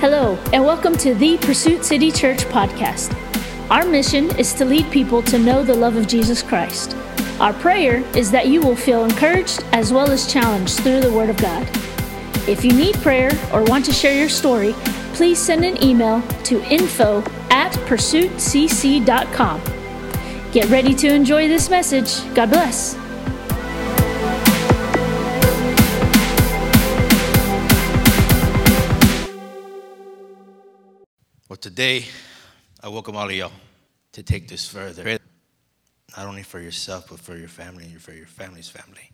Hello, and welcome to the Pursuit City Church podcast. Our mission is to lead people to know the love of Jesus Christ. Our prayer is that you will feel encouraged as well as challenged through the Word of God. If you need prayer or want to share your story, please send an email to info at pursuitcc.com. Get ready to enjoy this message. God bless. Today, I welcome all of y'all to take this further. Not only for yourself, but for your family and for your family's family.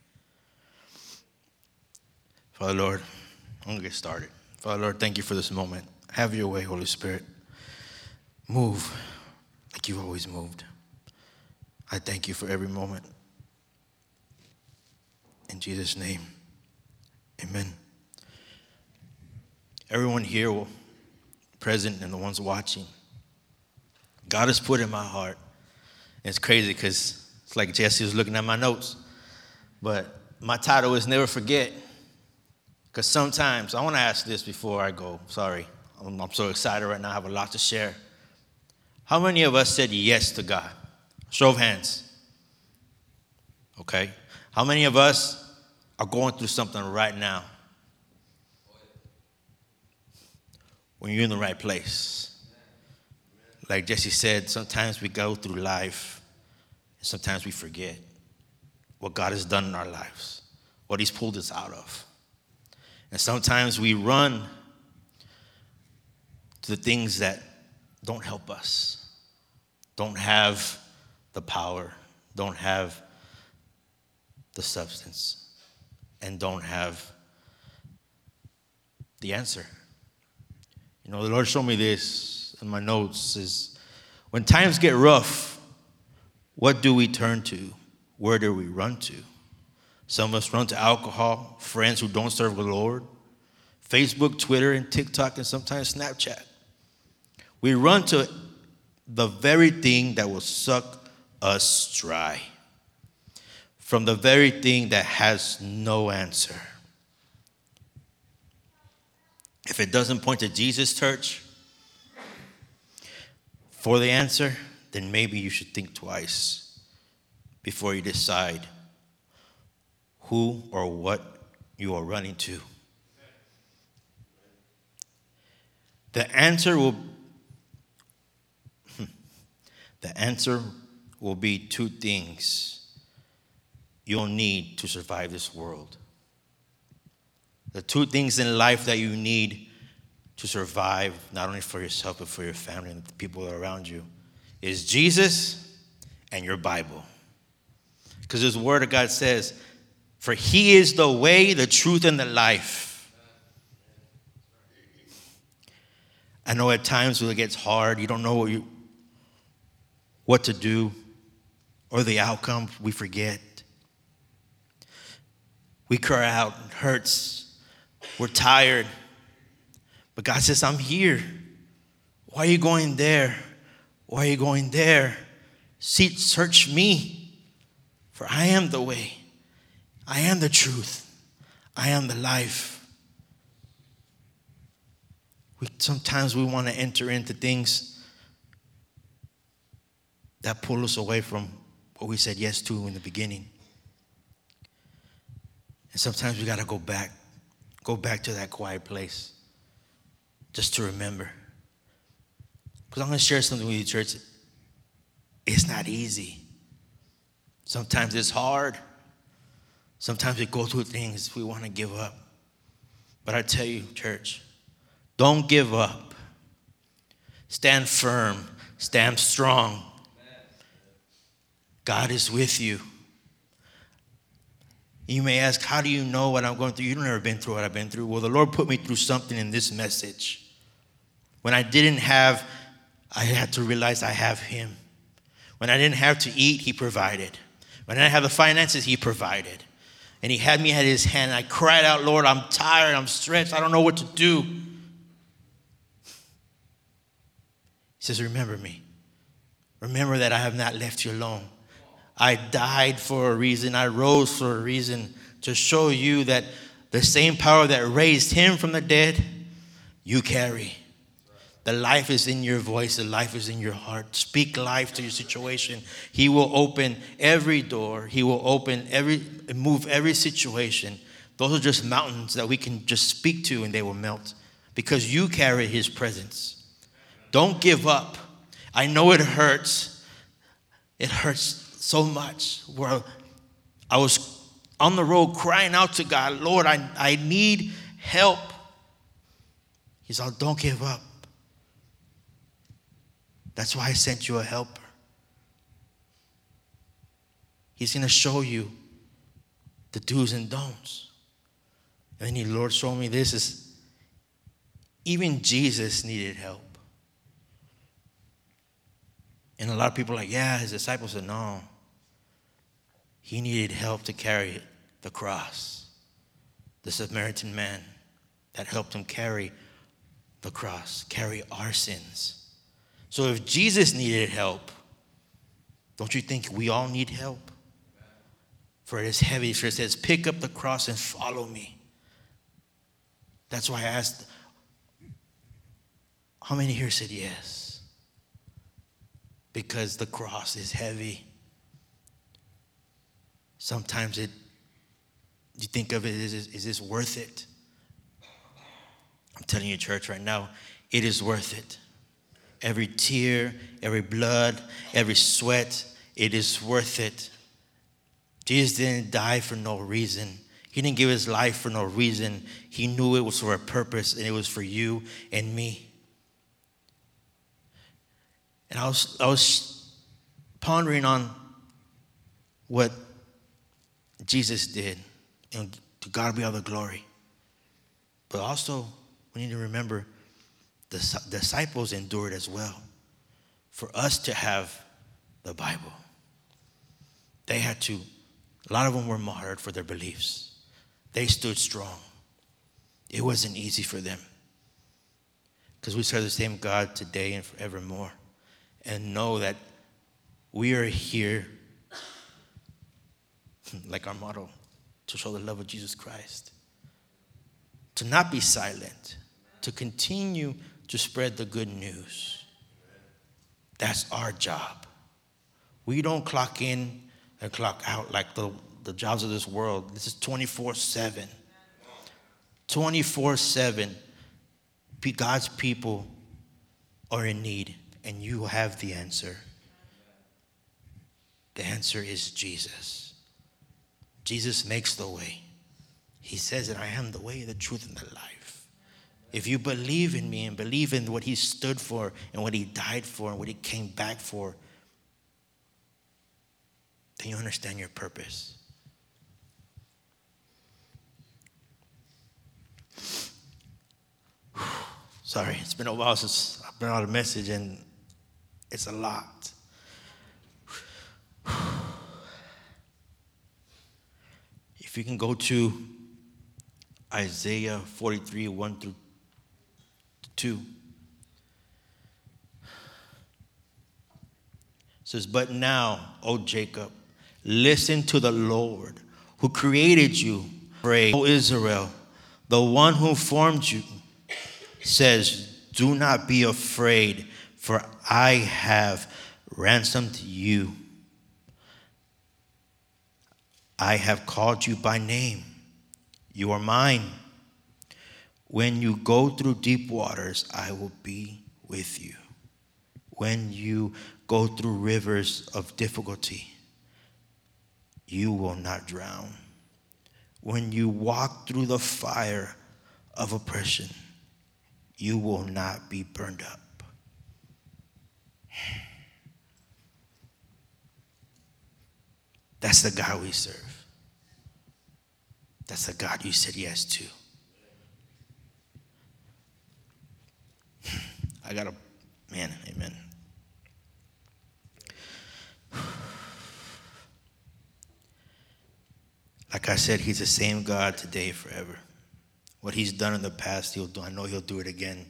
Father Lord, I'm going to get started. Father Lord, thank you for this moment. Have your way, Holy Spirit. Move like you've always moved. I thank you for every moment. In Jesus' name, amen. Everyone here will present and the ones watching. God has put in my heart. It's crazy because it's like Jesse was looking at my notes. But my title is Never Forget. Because sometimes, I want to ask this before I go. Sorry. I'm, I'm so excited right now. I have a lot to share. How many of us said yes to God? Show of hands. Okay. How many of us are going through something right now? When you're in the right place. Like Jesse said, sometimes we go through life, and sometimes we forget what God has done in our lives, what He's pulled us out of. And sometimes we run to the things that don't help us, don't have the power, don't have the substance, and don't have the answer. You know, the Lord showed me this in my notes is when times get rough, what do we turn to? Where do we run to? Some of us run to alcohol, friends who don't serve the Lord, Facebook, Twitter, and TikTok, and sometimes Snapchat. We run to the very thing that will suck us dry, from the very thing that has no answer. If it doesn't point to Jesus, church, for the answer, then maybe you should think twice before you decide who or what you are running to. The answer will hmm, the answer will be two things you'll need to survive this world. The two things in life that you need to survive, not only for yourself, but for your family and the people around you, is Jesus and your Bible. Because this word of God says, For he is the way, the truth, and the life. I know at times when it gets hard, you don't know what, you, what to do or the outcome, we forget. We cry out, hurts. We're tired. But God says, I'm here. Why are you going there? Why are you going there? See, search me, for I am the way. I am the truth. I am the life. We, sometimes we want to enter into things that pull us away from what we said yes to in the beginning. And sometimes we got to go back Go back to that quiet place just to remember. Because I'm going to share something with you, church. It's not easy. Sometimes it's hard. Sometimes we go through things we want to give up. But I tell you, church, don't give up. Stand firm, stand strong. God is with you. You may ask, How do you know what I'm going through? You've never been through what I've been through. Well, the Lord put me through something in this message. When I didn't have, I had to realize I have Him. When I didn't have to eat, He provided. When I didn't have the finances, He provided. And He had me at His hand. I cried out, Lord, I'm tired, I'm stretched, I don't know what to do. He says, Remember me. Remember that I have not left you alone. I died for a reason, I rose for a reason to show you that the same power that raised him from the dead, you carry. The life is in your voice, the life is in your heart. Speak life to your situation. He will open every door, He will open every, move every situation. Those are just mountains that we can just speak to and they will melt because you carry His presence. Don't give up. I know it hurts. It hurts so much. Where I was on the road crying out to God, Lord, I, I need help. He said, don't give up. That's why I sent you a helper. He's going to show you the do's and don'ts. And then the Lord showed me this is even Jesus needed help. And a lot of people are like, yeah, his disciples said, no. He needed help to carry the cross. The Samaritan man that helped him carry the cross, carry our sins. So if Jesus needed help, don't you think we all need help? For it is heavy. For it says, pick up the cross and follow me. That's why I asked, how many here said yes? Because the cross is heavy. Sometimes it, you think of it, is, is this worth it? I'm telling you, church, right now, it is worth it. Every tear, every blood, every sweat, it is worth it. Jesus didn't die for no reason. He didn't give his life for no reason. He knew it was for a purpose and it was for you and me. And I was, I was pondering on what Jesus did, and to God be all the glory. But also, we need to remember the disciples endured as well. For us to have the Bible, they had to, a lot of them were martyred for their beliefs. They stood strong. It wasn't easy for them because we serve the same God today and forevermore and know that we are here, like our motto, to show the love of Jesus Christ. To not be silent, to continue to spread the good news. That's our job. We don't clock in and clock out like the, the jobs of this world. This is 24 7. 24 7. God's people are in need and you have the answer. The answer is Jesus. Jesus makes the way. He says that I am the way, the truth, and the life. If you believe in me and believe in what he stood for and what he died for and what he came back for, then you understand your purpose. Sorry, it's been a while since I've been on a message, and it's a lot. If you can go to Isaiah 43 1 through 2. It says, But now, O Jacob, listen to the Lord who created you. Pray, O Israel, the one who formed you, says, Do not be afraid for I have ransomed you. I have called you by name. You are mine. When you go through deep waters, I will be with you. When you go through rivers of difficulty, you will not drown. When you walk through the fire of oppression, you will not be burned up. That's the God we serve. That's the God you said yes to. I got a man, amen. Like I said, he's the same God today, forever. What he's done in the past, he'll do. I know he'll do it again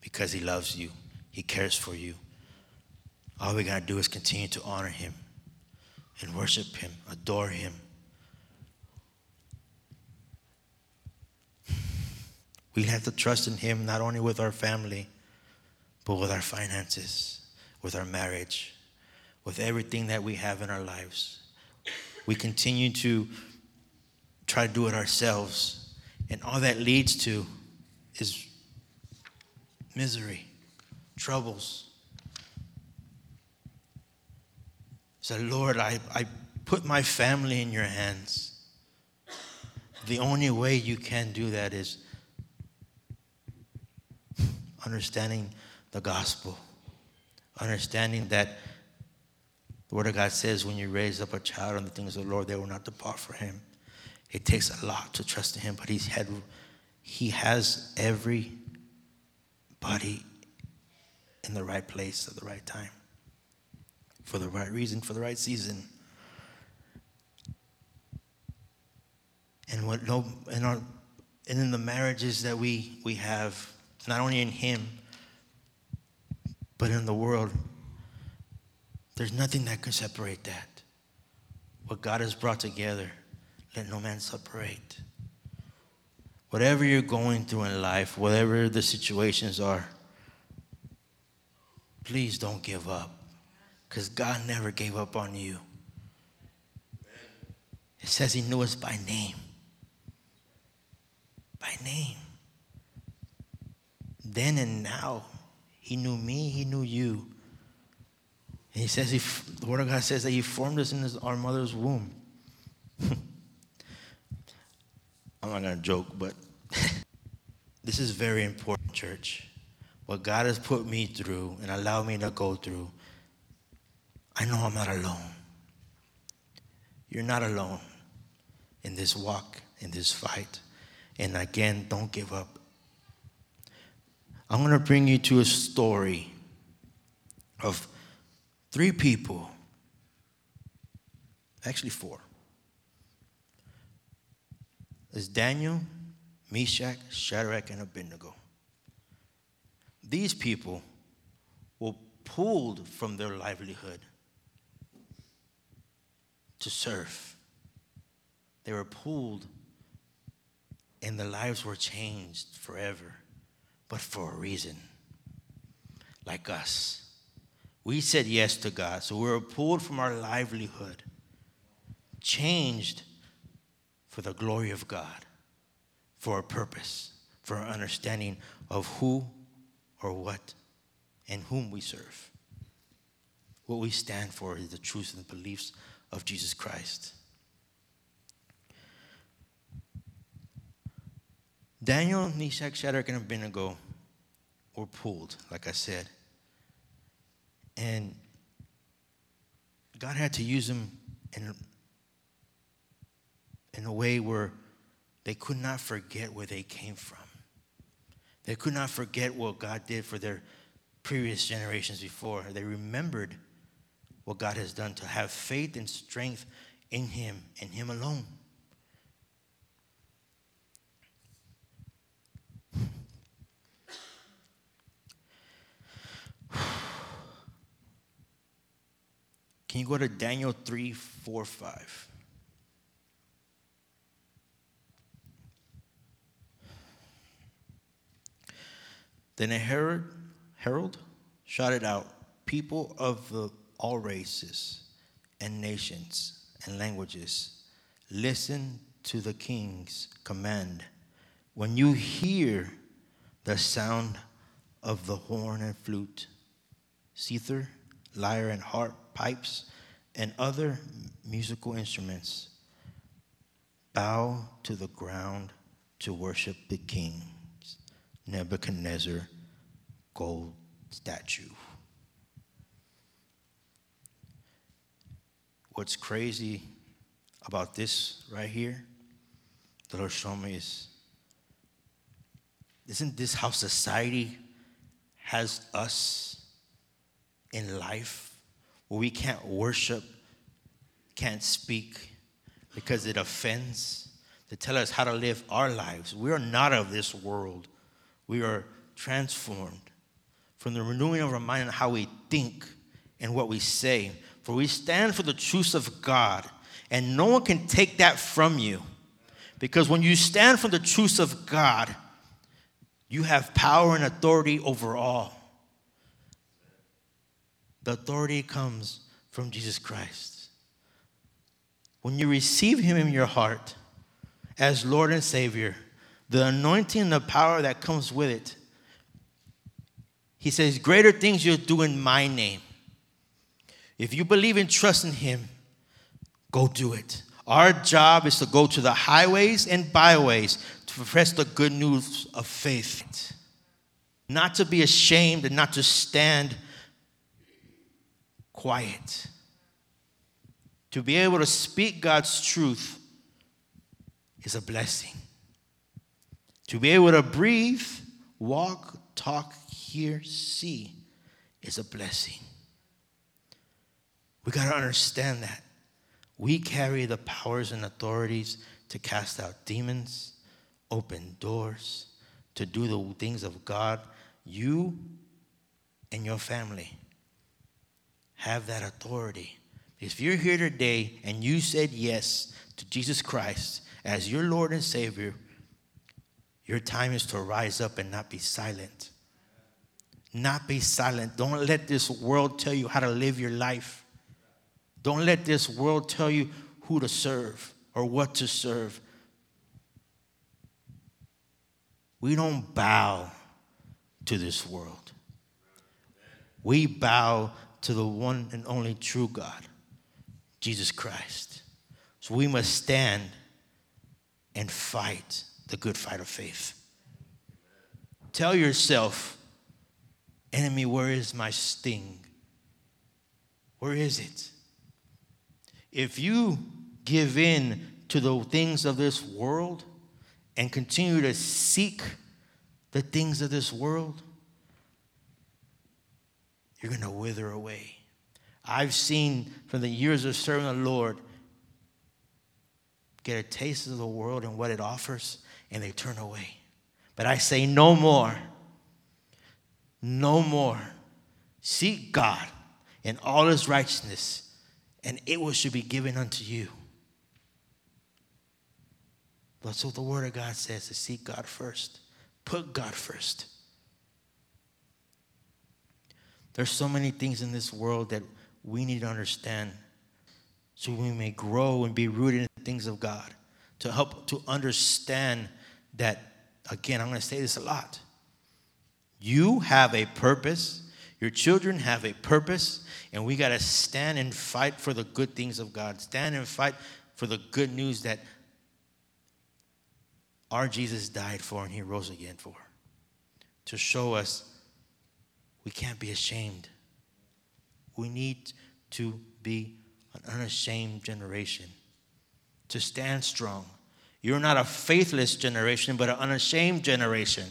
because he loves you. He cares for you. All we got to do is continue to honor him and worship him, adore him. We have to trust in Him not only with our family, but with our finances, with our marriage, with everything that we have in our lives. We continue to try to do it ourselves, and all that leads to is misery, troubles. So, Lord, I, I put my family in your hands. The only way you can do that is understanding the gospel, understanding that the Word of God says when you raise up a child on the things of the Lord, they will not depart from him. It takes a lot to trust in him, but he's had, he has everybody in the right place at the right time, for the right reason, for the right season. And what no, and our, and in the marriages that we, we have, not only in him, but in the world, there's nothing that can separate that. What God has brought together, let no man separate. Whatever you're going through in life, whatever the situations are, please don't give up. Because God never gave up on you. It says He knew us by name. By name. Then and now, He knew me, He knew you. And he says, he, the Word of God says that He formed us in his, our mother's womb. I'm not going to joke, but this is very important, church. What God has put me through and allowed me to go through, I know I'm not alone. You're not alone in this walk, in this fight. And again, don't give up. I'm going to bring you to a story of Three people, actually four. There's Daniel, Meshach, Shadrach, and Abednego. These people were pulled from their livelihood to serve. They were pulled, and their lives were changed forever, but for a reason, like us. We said yes to God. So we were pulled from our livelihood, changed for the glory of God, for a purpose, for an understanding of who or what and whom we serve. What we stand for is the truths and the beliefs of Jesus Christ. Daniel, Meshach, Shadrach, and Abednego were pulled, like I said. And God had to use them in, in a way where they could not forget where they came from. They could not forget what God did for their previous generations before. They remembered what God has done to have faith and strength in Him and Him alone. Can you go to Daniel 3 4 5? Then a herald, herald shouted out, People of the, all races and nations and languages, listen to the king's command. When you hear the sound of the horn and flute, zither, lyre, and harp, pipes, and other musical instruments, bow to the ground to worship the king's Nebuchadnezzar gold statue. What's crazy about this right here, the Lord showed me is isn't this how society has us in life? where we can't worship, can't speak because it offends, to tell us how to live our lives. We are not of this world. We are transformed from the renewing of our mind and how we think and what we say. For we stand for the truth of God, and no one can take that from you. Because when you stand for the truth of God, You have power and authority over all. The authority comes from Jesus Christ. When you receive Him in your heart as Lord and Savior, the anointing and the power that comes with it, He says, Greater things you'll do in my name. If you believe and trust in Him, go do it. Our job is to go to the highways and byways to profess the good news of faith. Not to be ashamed and not to stand quiet. To be able to speak God's truth is a blessing. To be able to breathe, walk, talk, hear, see is a blessing. We got to understand that. We carry the powers and authorities to cast out demons, open doors, to do the things of God. You and your family have that authority. If you're here today and you said yes to Jesus Christ as your Lord and Savior, your time is to rise up and not be silent. Not be silent. Don't let this world tell you how to live your life. Don't let this world tell you who to serve or what to serve. We don't bow to this world. We bow to the one and only true God, Jesus Christ. So we must stand and fight the good fight of faith. Tell yourself, enemy, where is my sting? Where is it? If you give in to the things of this world and continue to seek the things of this world, you're going to wither away. I've seen from the years of serving the Lord get a taste of the world and what it offers, and they turn away. But I say, no more. No more. Seek God in all his righteousness and it will should be given unto you. That's what the Word of God says to seek God first. Put God first. There's so many things in this world that we need to understand so we may grow and be rooted in the things of God. To help to understand that, again, I'm going to say this a lot. You have a purpose, your children have a purpose, and we got to stand and fight for the good things of God. Stand and fight for the good news that our Jesus died for and he rose again for. To show us we can't be ashamed. We need to be an unashamed generation, to stand strong. You're not a faithless generation, but an unashamed generation.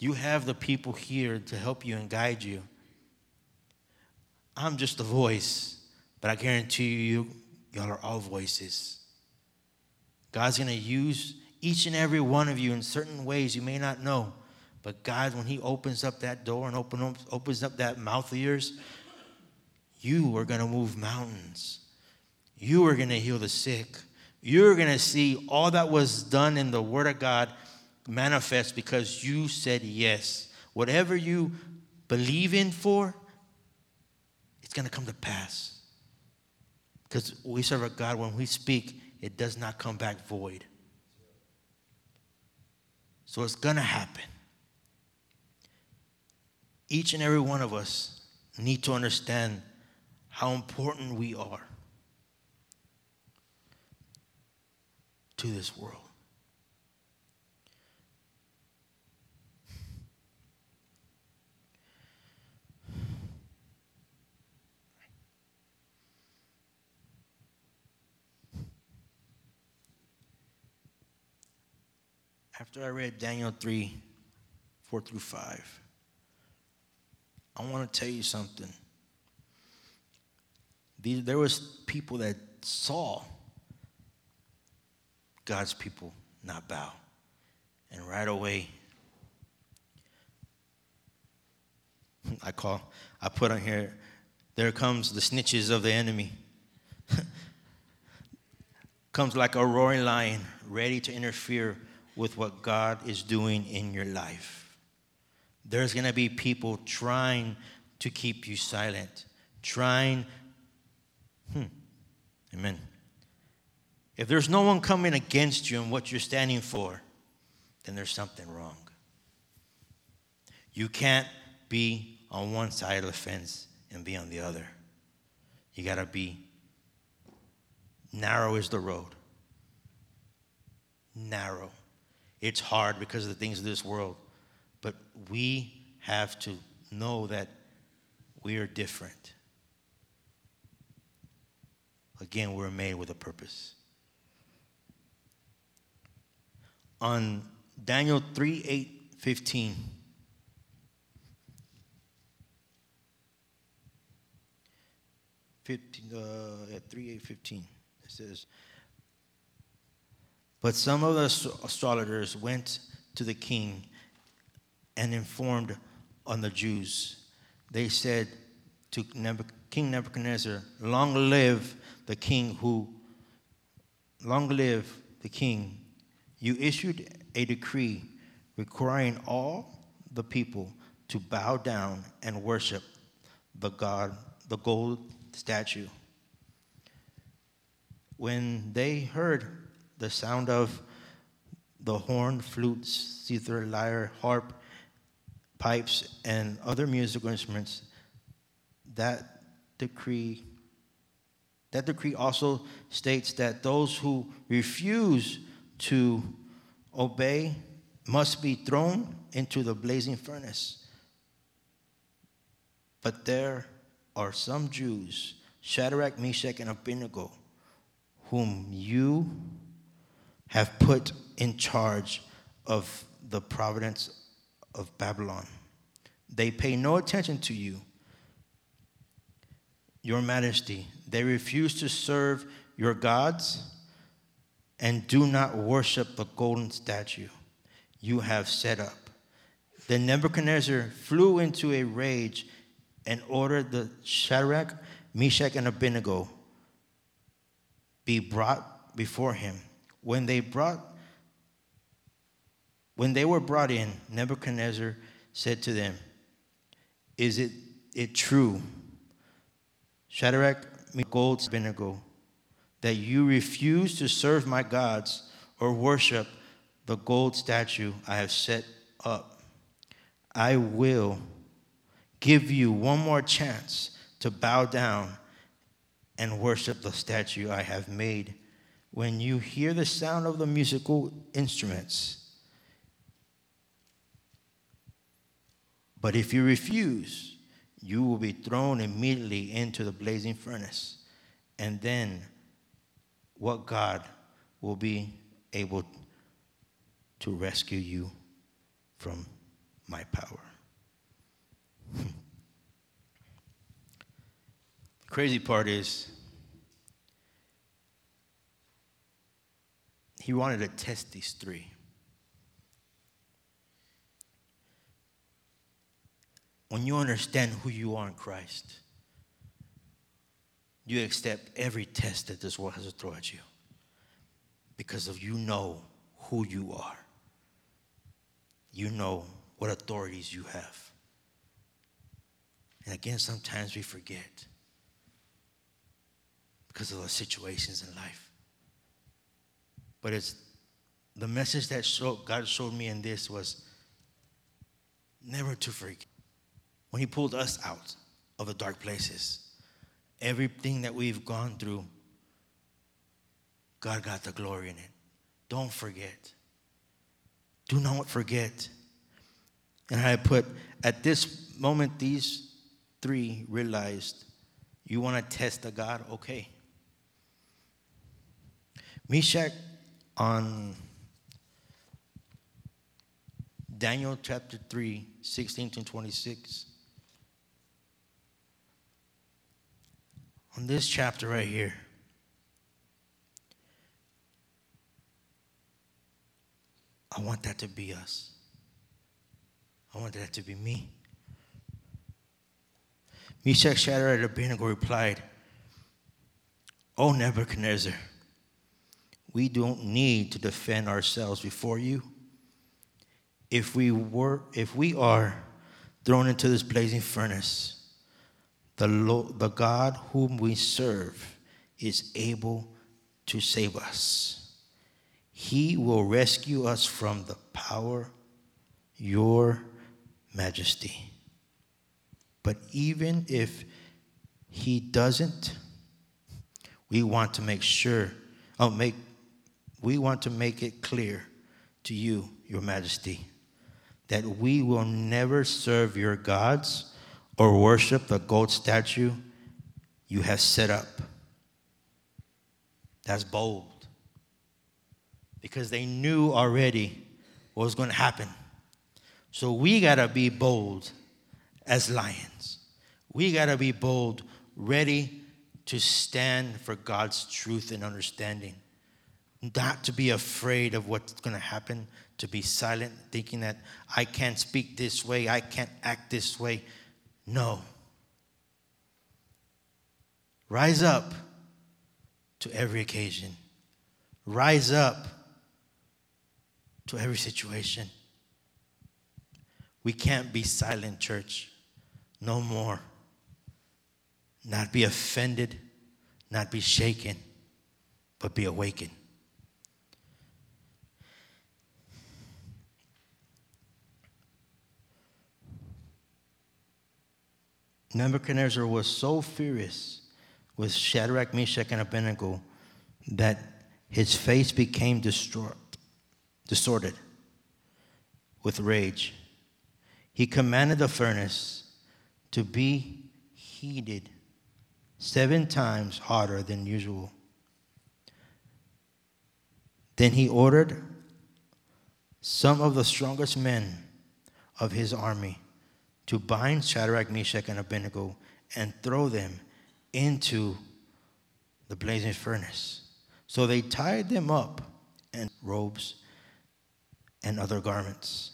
You have the people here to help you and guide you. I'm just a voice, but I guarantee you, y'all are all voices. God's going to use each and every one of you in certain ways you may not know. But God, when He opens up that door and open up, opens up that mouth of yours, you are going to move mountains. You are going to heal the sick. You're going to see all that was done in the Word of God manifest because you said yes. Whatever you believe in for, it's going to come to pass. Because we serve a God, when we speak, it does not come back void. So it's going to happen. Each and every one of us need to understand how important we are to this world. After I read Daniel 3 4 through 5, I want to tell you something. These, there was people that saw God's people not bow. And right away, I call, I put on here, there comes the snitches of the enemy. comes like a roaring lion, ready to interfere with what God is doing in your life. There's going to be people trying to keep you silent, trying. Hmm. Amen. If there's no one coming against you and what you're standing for, then there's something wrong. You can't be on one side of the fence and be on the other. You got to be narrow is the road. Narrow. It's hard because of the things of this world, but we have to know that we are different. Again, we're made with a purpose. On Daniel 3 8 15. Fifteen, uh, at 3 8 15, it says, But some of the astrologers went to the king and informed on the Jews. They said to King Nebuchadnezzar, Long live the king who, long live the king. You issued a decree requiring all the people to bow down and worship the God, the gold statue. When they heard the sound of the horn, flutes, zither, lyre, harp, pipes, and other musical instruments, that decree that decree also states that those who refuse to obey must be thrown into the blazing furnace. But there are some Jews, Shadrach, Meshach, and Abednego, whom you have put in charge of the providence of Babylon. They pay no attention to you, Your Majesty. They refuse to serve your gods and do not worship the golden statue you have set up. Then Nebuchadnezzar flew into a rage and ordered the Shadrach, Meshach, and Abednego be brought before him. When they brought when they were brought in, Nebuchadnezzar said to them, Is it, it true, Shadrach, Gold, Abednego, that you refuse to serve my gods or worship the gold statue I have set up. I will give you one more chance to bow down and worship the statue I have made. When you hear the sound of the musical instruments, but if you refuse, you will be thrown immediately into the blazing furnace. And then what God will be able to rescue you from my power. the crazy part is, he wanted to test these three. When you understand who you are in Christ, you accept every test that this world has to throw at you because of you know who you are you know what authorities you have. And again, sometimes we forget because of the situations in life. But it's the message that God showed me in this was never to forget. When He pulled us out of the dark places, everything that we've gone through, God got the glory in it. Don't forget. Do not forget. And I put, at this moment, these three realized you want to test the God? Okay. Meshach on Daniel chapter 3, 16 to 26. On this chapter right here. I want that to be us. I want that to be me. Meshach, Shadrach, and Abednego replied, O Nebuchadnezzar, we don't need to defend ourselves before you. If we were, if we are thrown into this blazing furnace, the, Lord, the God whom we serve is able to save us. He will rescue us from the power, your majesty. But even if he doesn't, we want to make sure, oh, make, we want to make it clear to you, your majesty, that we will never serve your gods or worship the gold statue you have set up. That's bold. Because they knew already what was going to happen. So we got to be bold as lions. We got to be bold, ready to stand for God's truth and understanding. Not to be afraid of what's going to happen, to be silent, thinking that I can't speak this way, I can't act this way. No. Rise up to every occasion. Rise up to every situation. We can't be silent, church. No more. Not be offended, not be shaken, but be awakened. Nebuchadnezzar was so furious with Shadrach, Meshach, and Abednego that his face became distort, distorted with rage. He commanded the furnace to be heated seven times hotter than usual. Then he ordered some of the strongest men of his army to bind Shadrach, Meshach, and Abednego and throw them into the blazing furnace. So they tied them up in robes and other garments.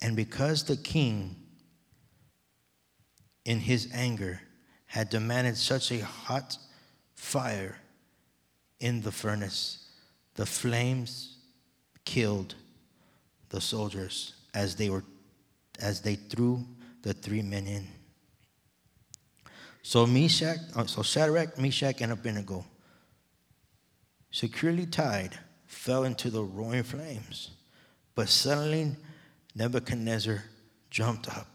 And because the king, in his anger, had demanded such a hot fire in the furnace, the flames killed the soldiers as they were as they threw the three men in. So Meshach, uh, so Shadrach, Meshach, and Abednego, securely tied, fell into the roaring flames. But suddenly Nebuchadnezzar jumped up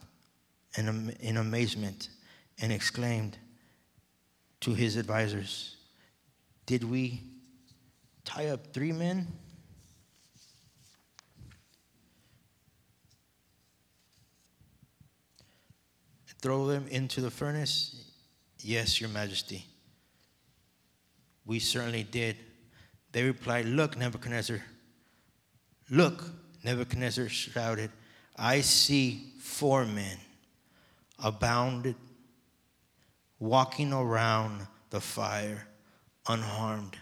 in, in amazement and exclaimed to his advisors, Did we tie up three men? Throw them into the furnace? Yes, Your Majesty. We certainly did. They replied, Look, Nebuchadnezzar. Look, Nebuchadnezzar shouted, I see four men abounded, walking around the fire unharmed,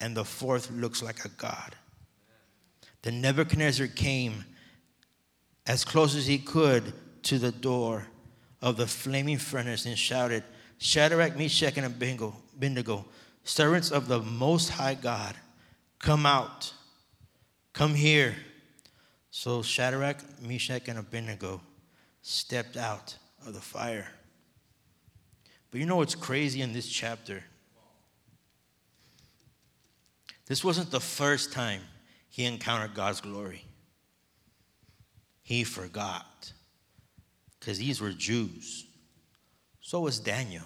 and the fourth looks like a god. Then Nebuchadnezzar came as close as he could to the door of the flaming furnace and shouted, Shadrach, Meshach, and Abednego, servants of the Most High God, come out, come here. So Shadrach, Meshach, and Abednego stepped out of the fire. But you know what's crazy in this chapter? This wasn't the first time he encountered God's glory. He forgot because these were Jews. So was Daniel.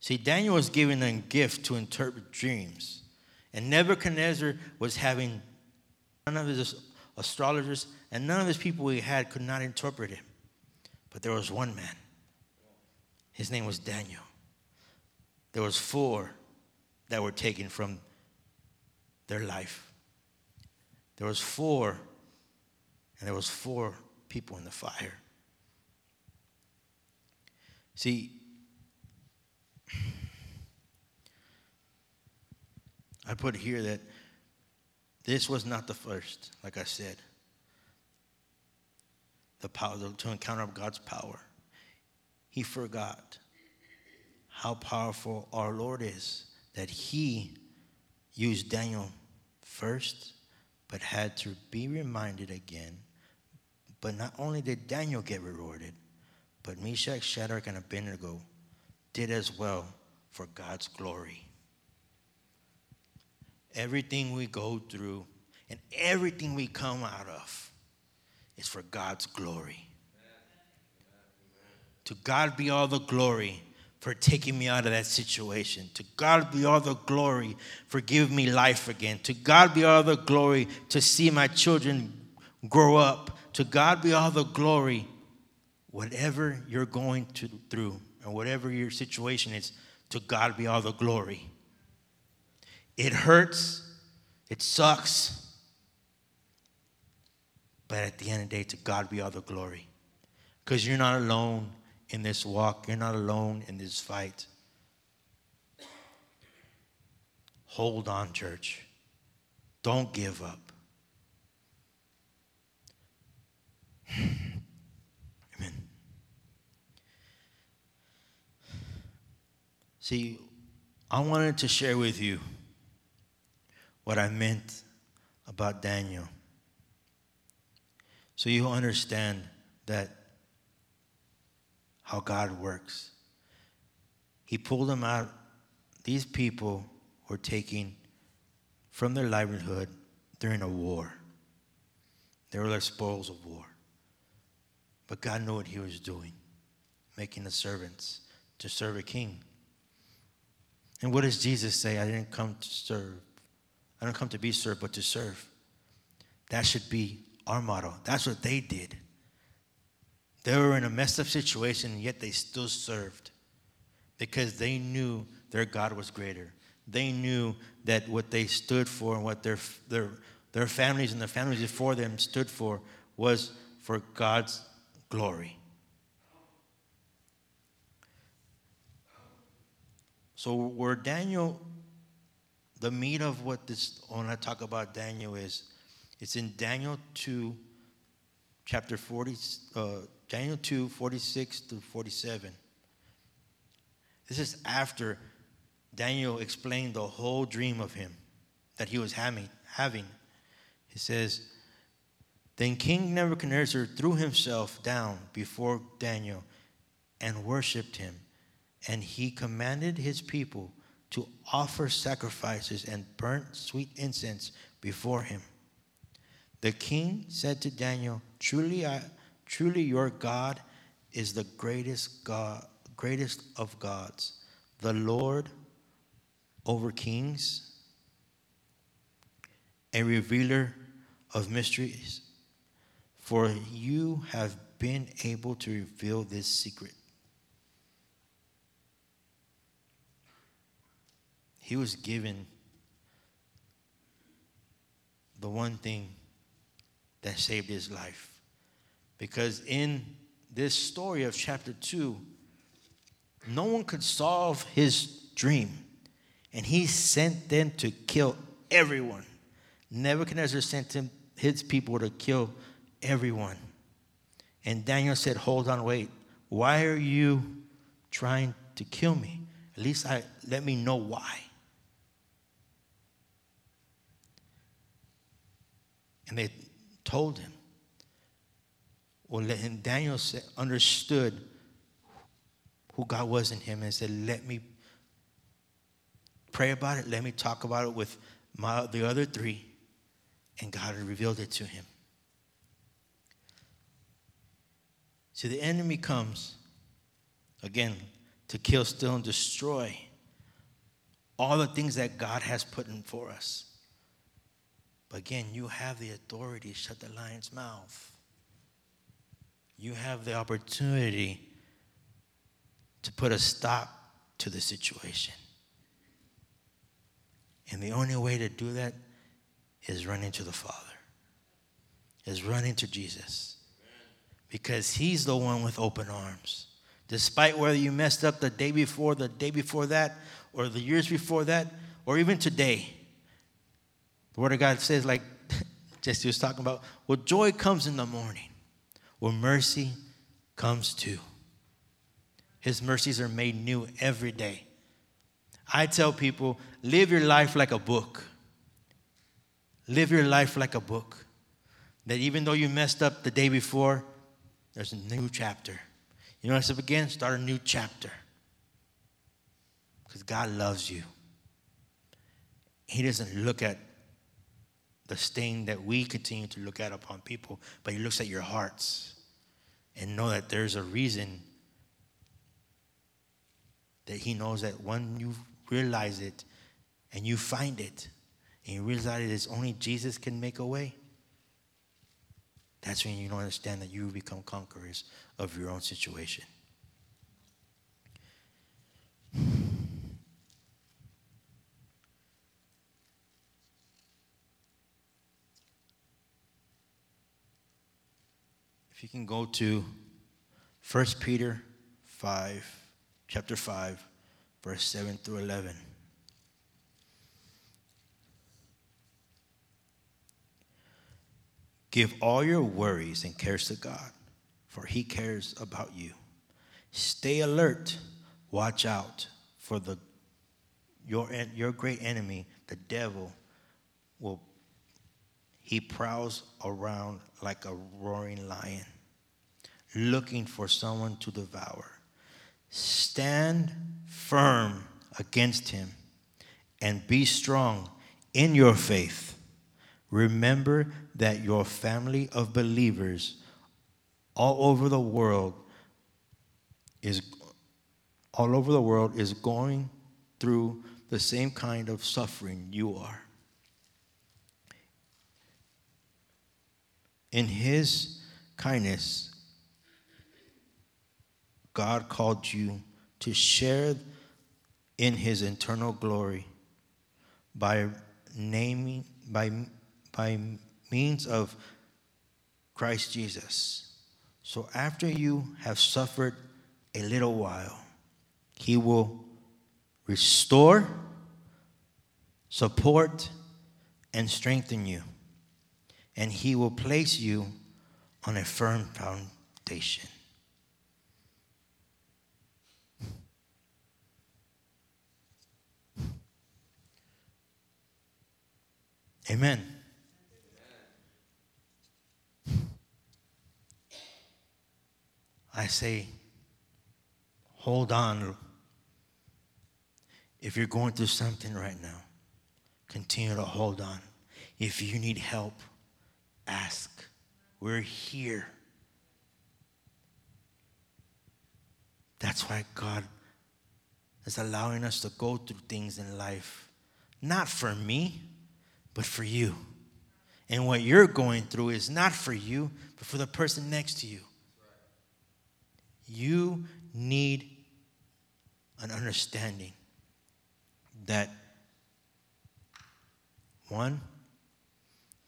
See, Daniel was given a gift to interpret dreams. And Nebuchadnezzar was having none of his astrologers and none of his people he had could not interpret him. But there was one man. His name was Daniel. There was four that were taken from their life. There was four and there was four people in the fire. See, I put here that this was not the first, like I said, the power to encounter God's power. He forgot how powerful our Lord is that he used Daniel first, but had to be reminded again. But not only did Daniel get rewarded, but Meshach, Shadrach, and Abednego did as well for God's glory. Everything we go through and everything we come out of is for God's glory. To God be all the glory for taking me out of that situation. To God be all the glory for giving me life again. To God be all the glory to see my children grow up. To God be all the glory, whatever you're going to, through and whatever your situation is, to God be all the glory. It hurts, it sucks, but at the end of the day, to God be all the glory. Because you're not alone in this walk. You're not alone in this fight. Hold on, church. Don't give up. Amen. See, I wanted to share with you what I meant about Daniel. So you understand that how God works. He pulled them out. These people were taking from their livelihood during a war. They were the spoils of war. But God knew what He was doing, making the servants to serve a king. And what does Jesus say? I didn't come to serve. I didn't come to be served, but to serve. That should be our motto. That's what they did. They were in a messed up situation, yet they still served because they knew their God was greater. They knew that what they stood for and what their, their, their families and the families before them stood for was for God's glory. So, where Daniel, the meat of what this, I want to talk about Daniel, is it's in Daniel 2, chapter 40, uh, Daniel 2 46 to 47. This is after Daniel explained the whole dream of him that he was having. having. He says, Then King Nebuchadnezzar threw himself down before Daniel and worshiped him, and he commanded his people to offer sacrifices and burnt sweet incense before him. The king said to Daniel, Truly I Truly, your God is the greatest God, greatest of gods, the Lord over kings, a revealer of mysteries. For you have been able to reveal this secret. He was given the one thing that saved his life. Because in this story of chapter 2, no one could solve his dream. And he sent them to kill everyone. Nebuchadnezzar sent him, his people to kill everyone. And Daniel said, Hold on, wait. Why are you trying to kill me? At least I, let me know why. And they told him. Well, and Daniel said, understood who God was in him and said, Let me pray about it. Let me talk about it with my, the other three. And God revealed it to him. See, the enemy comes, again, to kill, steal, and destroy all the things that God has put in for us. But again, you have the authority to shut the lion's mouth you have the opportunity to put a stop to the situation. And the only way to do that is running to the Father, is running to Jesus. Because He's the one with open arms. Despite whether you messed up the day before, the day before that, or the years before that, or even today, the Word of God says, like Jesse was talking about, well, joy comes in the morning where mercy comes too. His mercies are made new every day. I tell people live your life like a book. Live your life like a book. That even though you messed up the day before, there's a new chapter. You know, what I said begin, start a new chapter. Because God loves you. He doesn't look at the stain that we continue to look at upon people, but He looks at your hearts and know that there's a reason that He knows that when you realize it and you find it and you realize that it is only Jesus can make a way, that's when you don't understand that you become conquerors of your own situation. If you can go to 1 Peter 5, chapter 5, verse 7 through 11. Give all your worries and cares to God, for He cares about you. Stay alert, watch out for the your, your great enemy, the devil, will he prowls around like a roaring lion, looking for someone to devour. Stand firm against him and be strong in your faith. Remember that your family of believers all over the world is all over the world is going through the same kind of suffering you are. In His kindness, God called you to share in His eternal glory by naming, by, by means of Christ Jesus. So after you have suffered a little while, He will restore, support, and strengthen you and he will place you on a firm foundation. Amen. I say, hold on. If you're going through something right now, continue to hold on. If you need help, ask. We're here. That's why God is allowing us to go through things in life, not for me, but for you. And what you're going through is not for you, but for the person next to you. You need an understanding that one,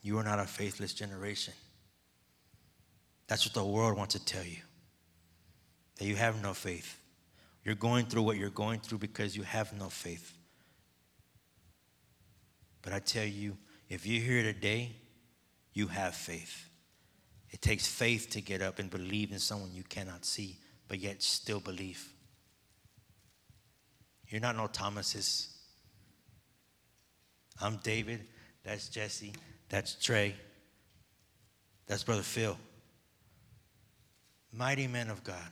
you are not a faithless generation. That's what the world wants to tell you that you have no faith. You're going through what you're going through because you have no faith. But I tell you, if you're here today, you have faith. It takes faith to get up and believe in someone you cannot see, but yet still believe. You're not no Thomases. I'm David. That's Jesse. That's Trey. That's Brother Phil. Mighty men of God.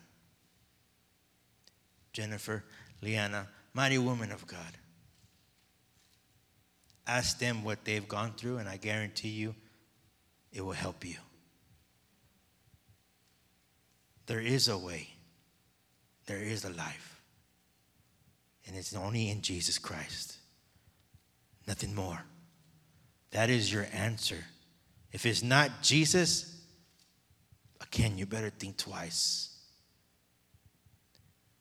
Jennifer, Liana, mighty women of God. Ask them what they've gone through, and I guarantee you it will help you. There is a way, there is a life, and it's only in Jesus Christ. Nothing more. That is your answer. If it's not Jesus, again, you better think twice.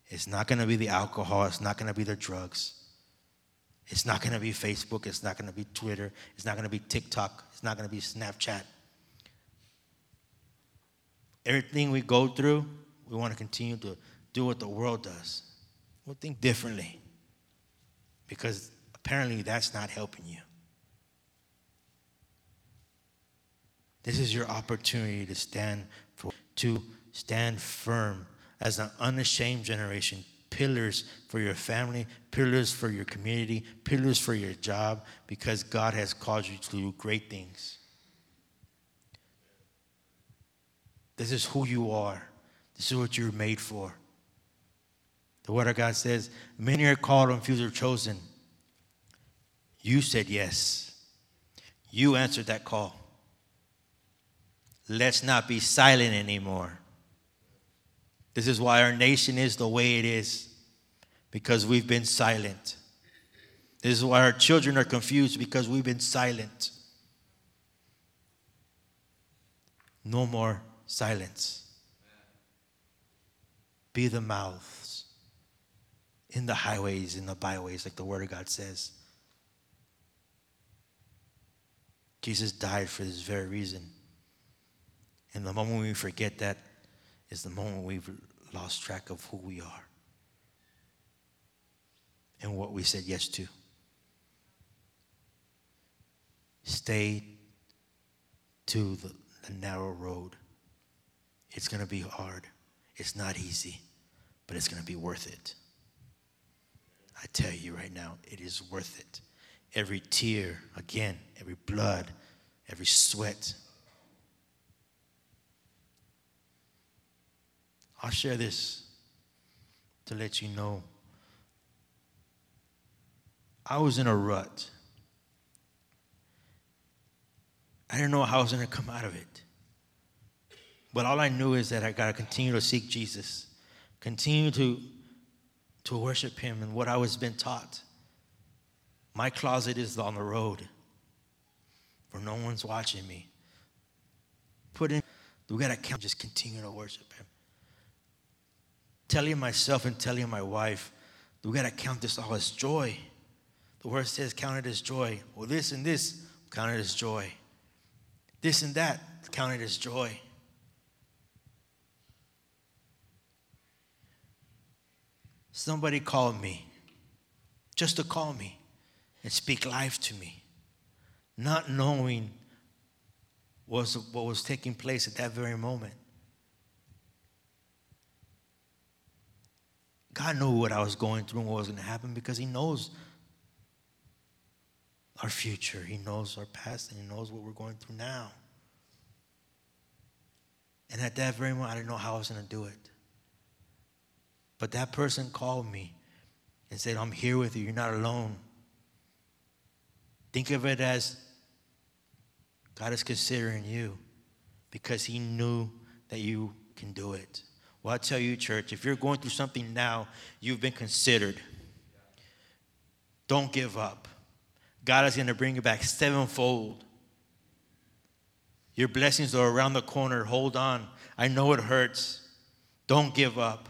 It's not going to be the alcohol, it's not going to be the drugs. It's not going to be Facebook, it's not going to be Twitter, it's not going to be TikTok, it's not going to be Snapchat. Everything we go through, we want to continue to do what the world does. We'll think differently because apparently that's not helping you. This is your opportunity to stand for, to stand firm as an unashamed generation, pillars for your family, pillars for your community, pillars for your job, because God has called you to do great things. This is who you are. This is what you're made for. The Word of God says, Many are called and few are chosen. You said yes. You answered that call. Let's not be silent anymore. This is why our nation is the way it is, because we've been silent. This is why our children are confused, because we've been silent. No more silence. Be the mouths in the highways, in the byways, like the Word of God says. Jesus died for this very reason. And the moment we forget that is the moment we've lost track of who we are and what we said yes to. Stay to the, the narrow road. It's going to be hard. It's not easy, but it's going to be worth it. I tell you right now, it is worth it. Every tear, again, every blood, every sweat. I'll share this to let you know. I was in a rut. I didn't know how I was going to come out of it. But all I knew is that I got to continue to seek Jesus, continue to, to worship Him and what I was been taught. My closet is on the road for no one's watching me. Put in, we got to count, just continue to worship Him. Telling myself and telling my wife, we got to count this all as joy. The word says, count it as joy. Well, this and this, count it as joy. This and that, count it as joy. Somebody called me, just to call me and speak life to me, not knowing was what was taking place at that very moment. God knew what I was going through and what was going to happen because He knows our future. He knows our past and He knows what we're going through now. And at that very moment, I didn't know how I was going to do it. But that person called me and said, I'm here with you. You're not alone. Think of it as God is considering you because He knew that you can do it. Well, I tell you, church, if you're going through something now, you've been considered. Don't give up. God is going to bring you back sevenfold. Your blessings are around the corner. Hold on. I know it hurts. Don't give up.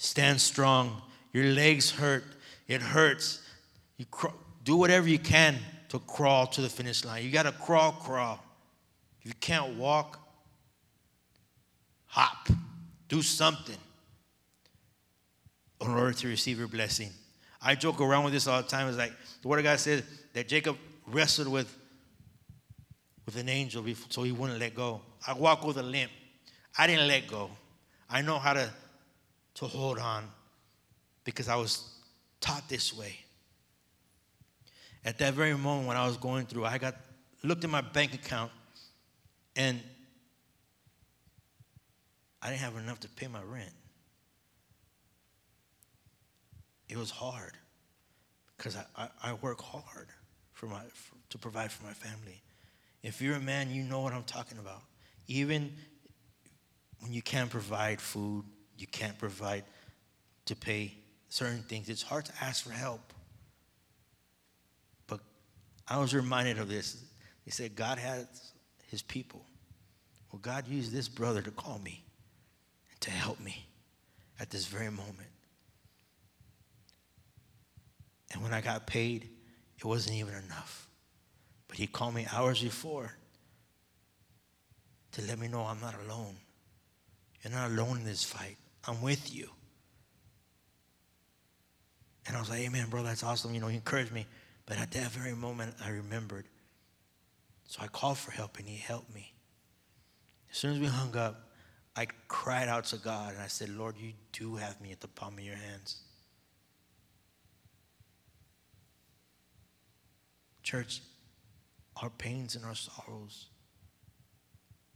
Stand strong. Your legs hurt. It hurts. You cr- do whatever you can to crawl to the finish line. You got to crawl, crawl. If you can't walk, hop. Do something in order to receive your blessing. I joke around with this all the time. It's like the Word of God says that Jacob wrestled with, with an angel so he wouldn't let go. I walk with a limp. I didn't let go. I know how to to hold on because I was taught this way. At that very moment when I was going through, I got looked at my bank account and I didn't have enough to pay my rent. It was hard because I, I, I work hard for my, for, to provide for my family. If you're a man, you know what I'm talking about. Even when you can't provide food, you can't provide to pay certain things. It's hard to ask for help. But I was reminded of this. He said, God has his people. Well, God used this brother to call me and to help me at this very moment. And when I got paid, it wasn't even enough. But he called me hours before to let me know I'm not alone. You're not alone in this fight. I'm with you. And I was like, Amen, bro, that's awesome. You know, he encouraged me. But at that very moment, I remembered. So I called for help and he helped me. As soon as we hung up, I cried out to God and I said, Lord, you do have me at the palm of your hands. Church, our pains and our sorrows,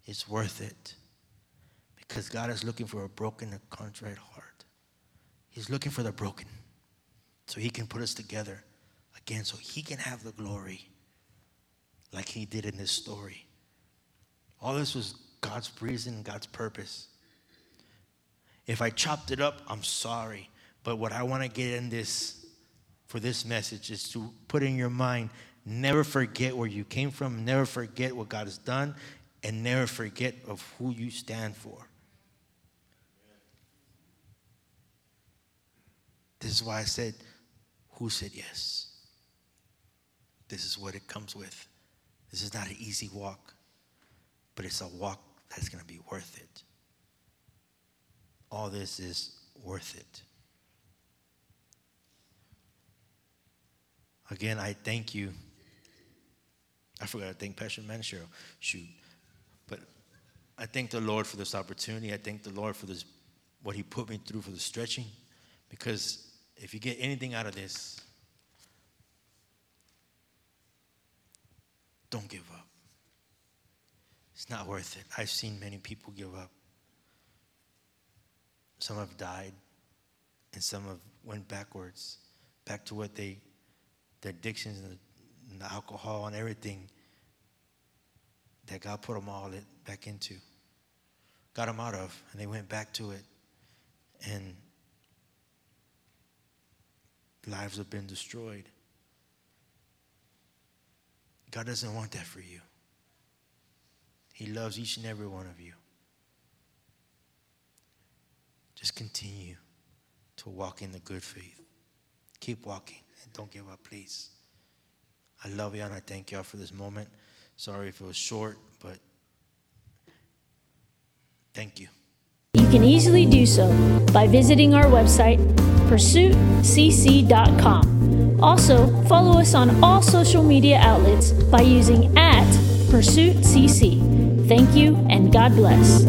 it's worth it because God is looking for a broken and contrite heart. He's looking for the broken so he can put us together again so he can have the glory like he did in this story. All this was God's reason, God's purpose. If I chopped it up, I'm sorry. But what I want to get in this for this message is to put in your mind never forget where you came from, never forget what God has done, and never forget of who you stand for. This is why I said, Who said yes? This is what it comes with. This is not an easy walk, but it's a walk that's going to be worth it. All this is worth it. Again, I thank you. I forgot to thank Pastor Manshiro. Shoot. But I thank the Lord for this opportunity. I thank the Lord for this, what He put me through for the stretching. Because if you get anything out of this, don't give up. It's not worth it. I've seen many people give up. Some have died, and some have went backwards, back to what they, their addictions and the, and the alcohol and everything that God put them all back into, got them out of, and they went back to it, and lives have been destroyed. God doesn't want that for you. He loves each and every one of you. Just continue to walk in the good faith. Keep walking and don't give up, please. I love you and I thank y'all for this moment. Sorry if it was short, but thank. You can easily do so by visiting our website, pursuitcc.com. Also, follow us on all social media outlets by using at PursuitCC. Thank you and God bless.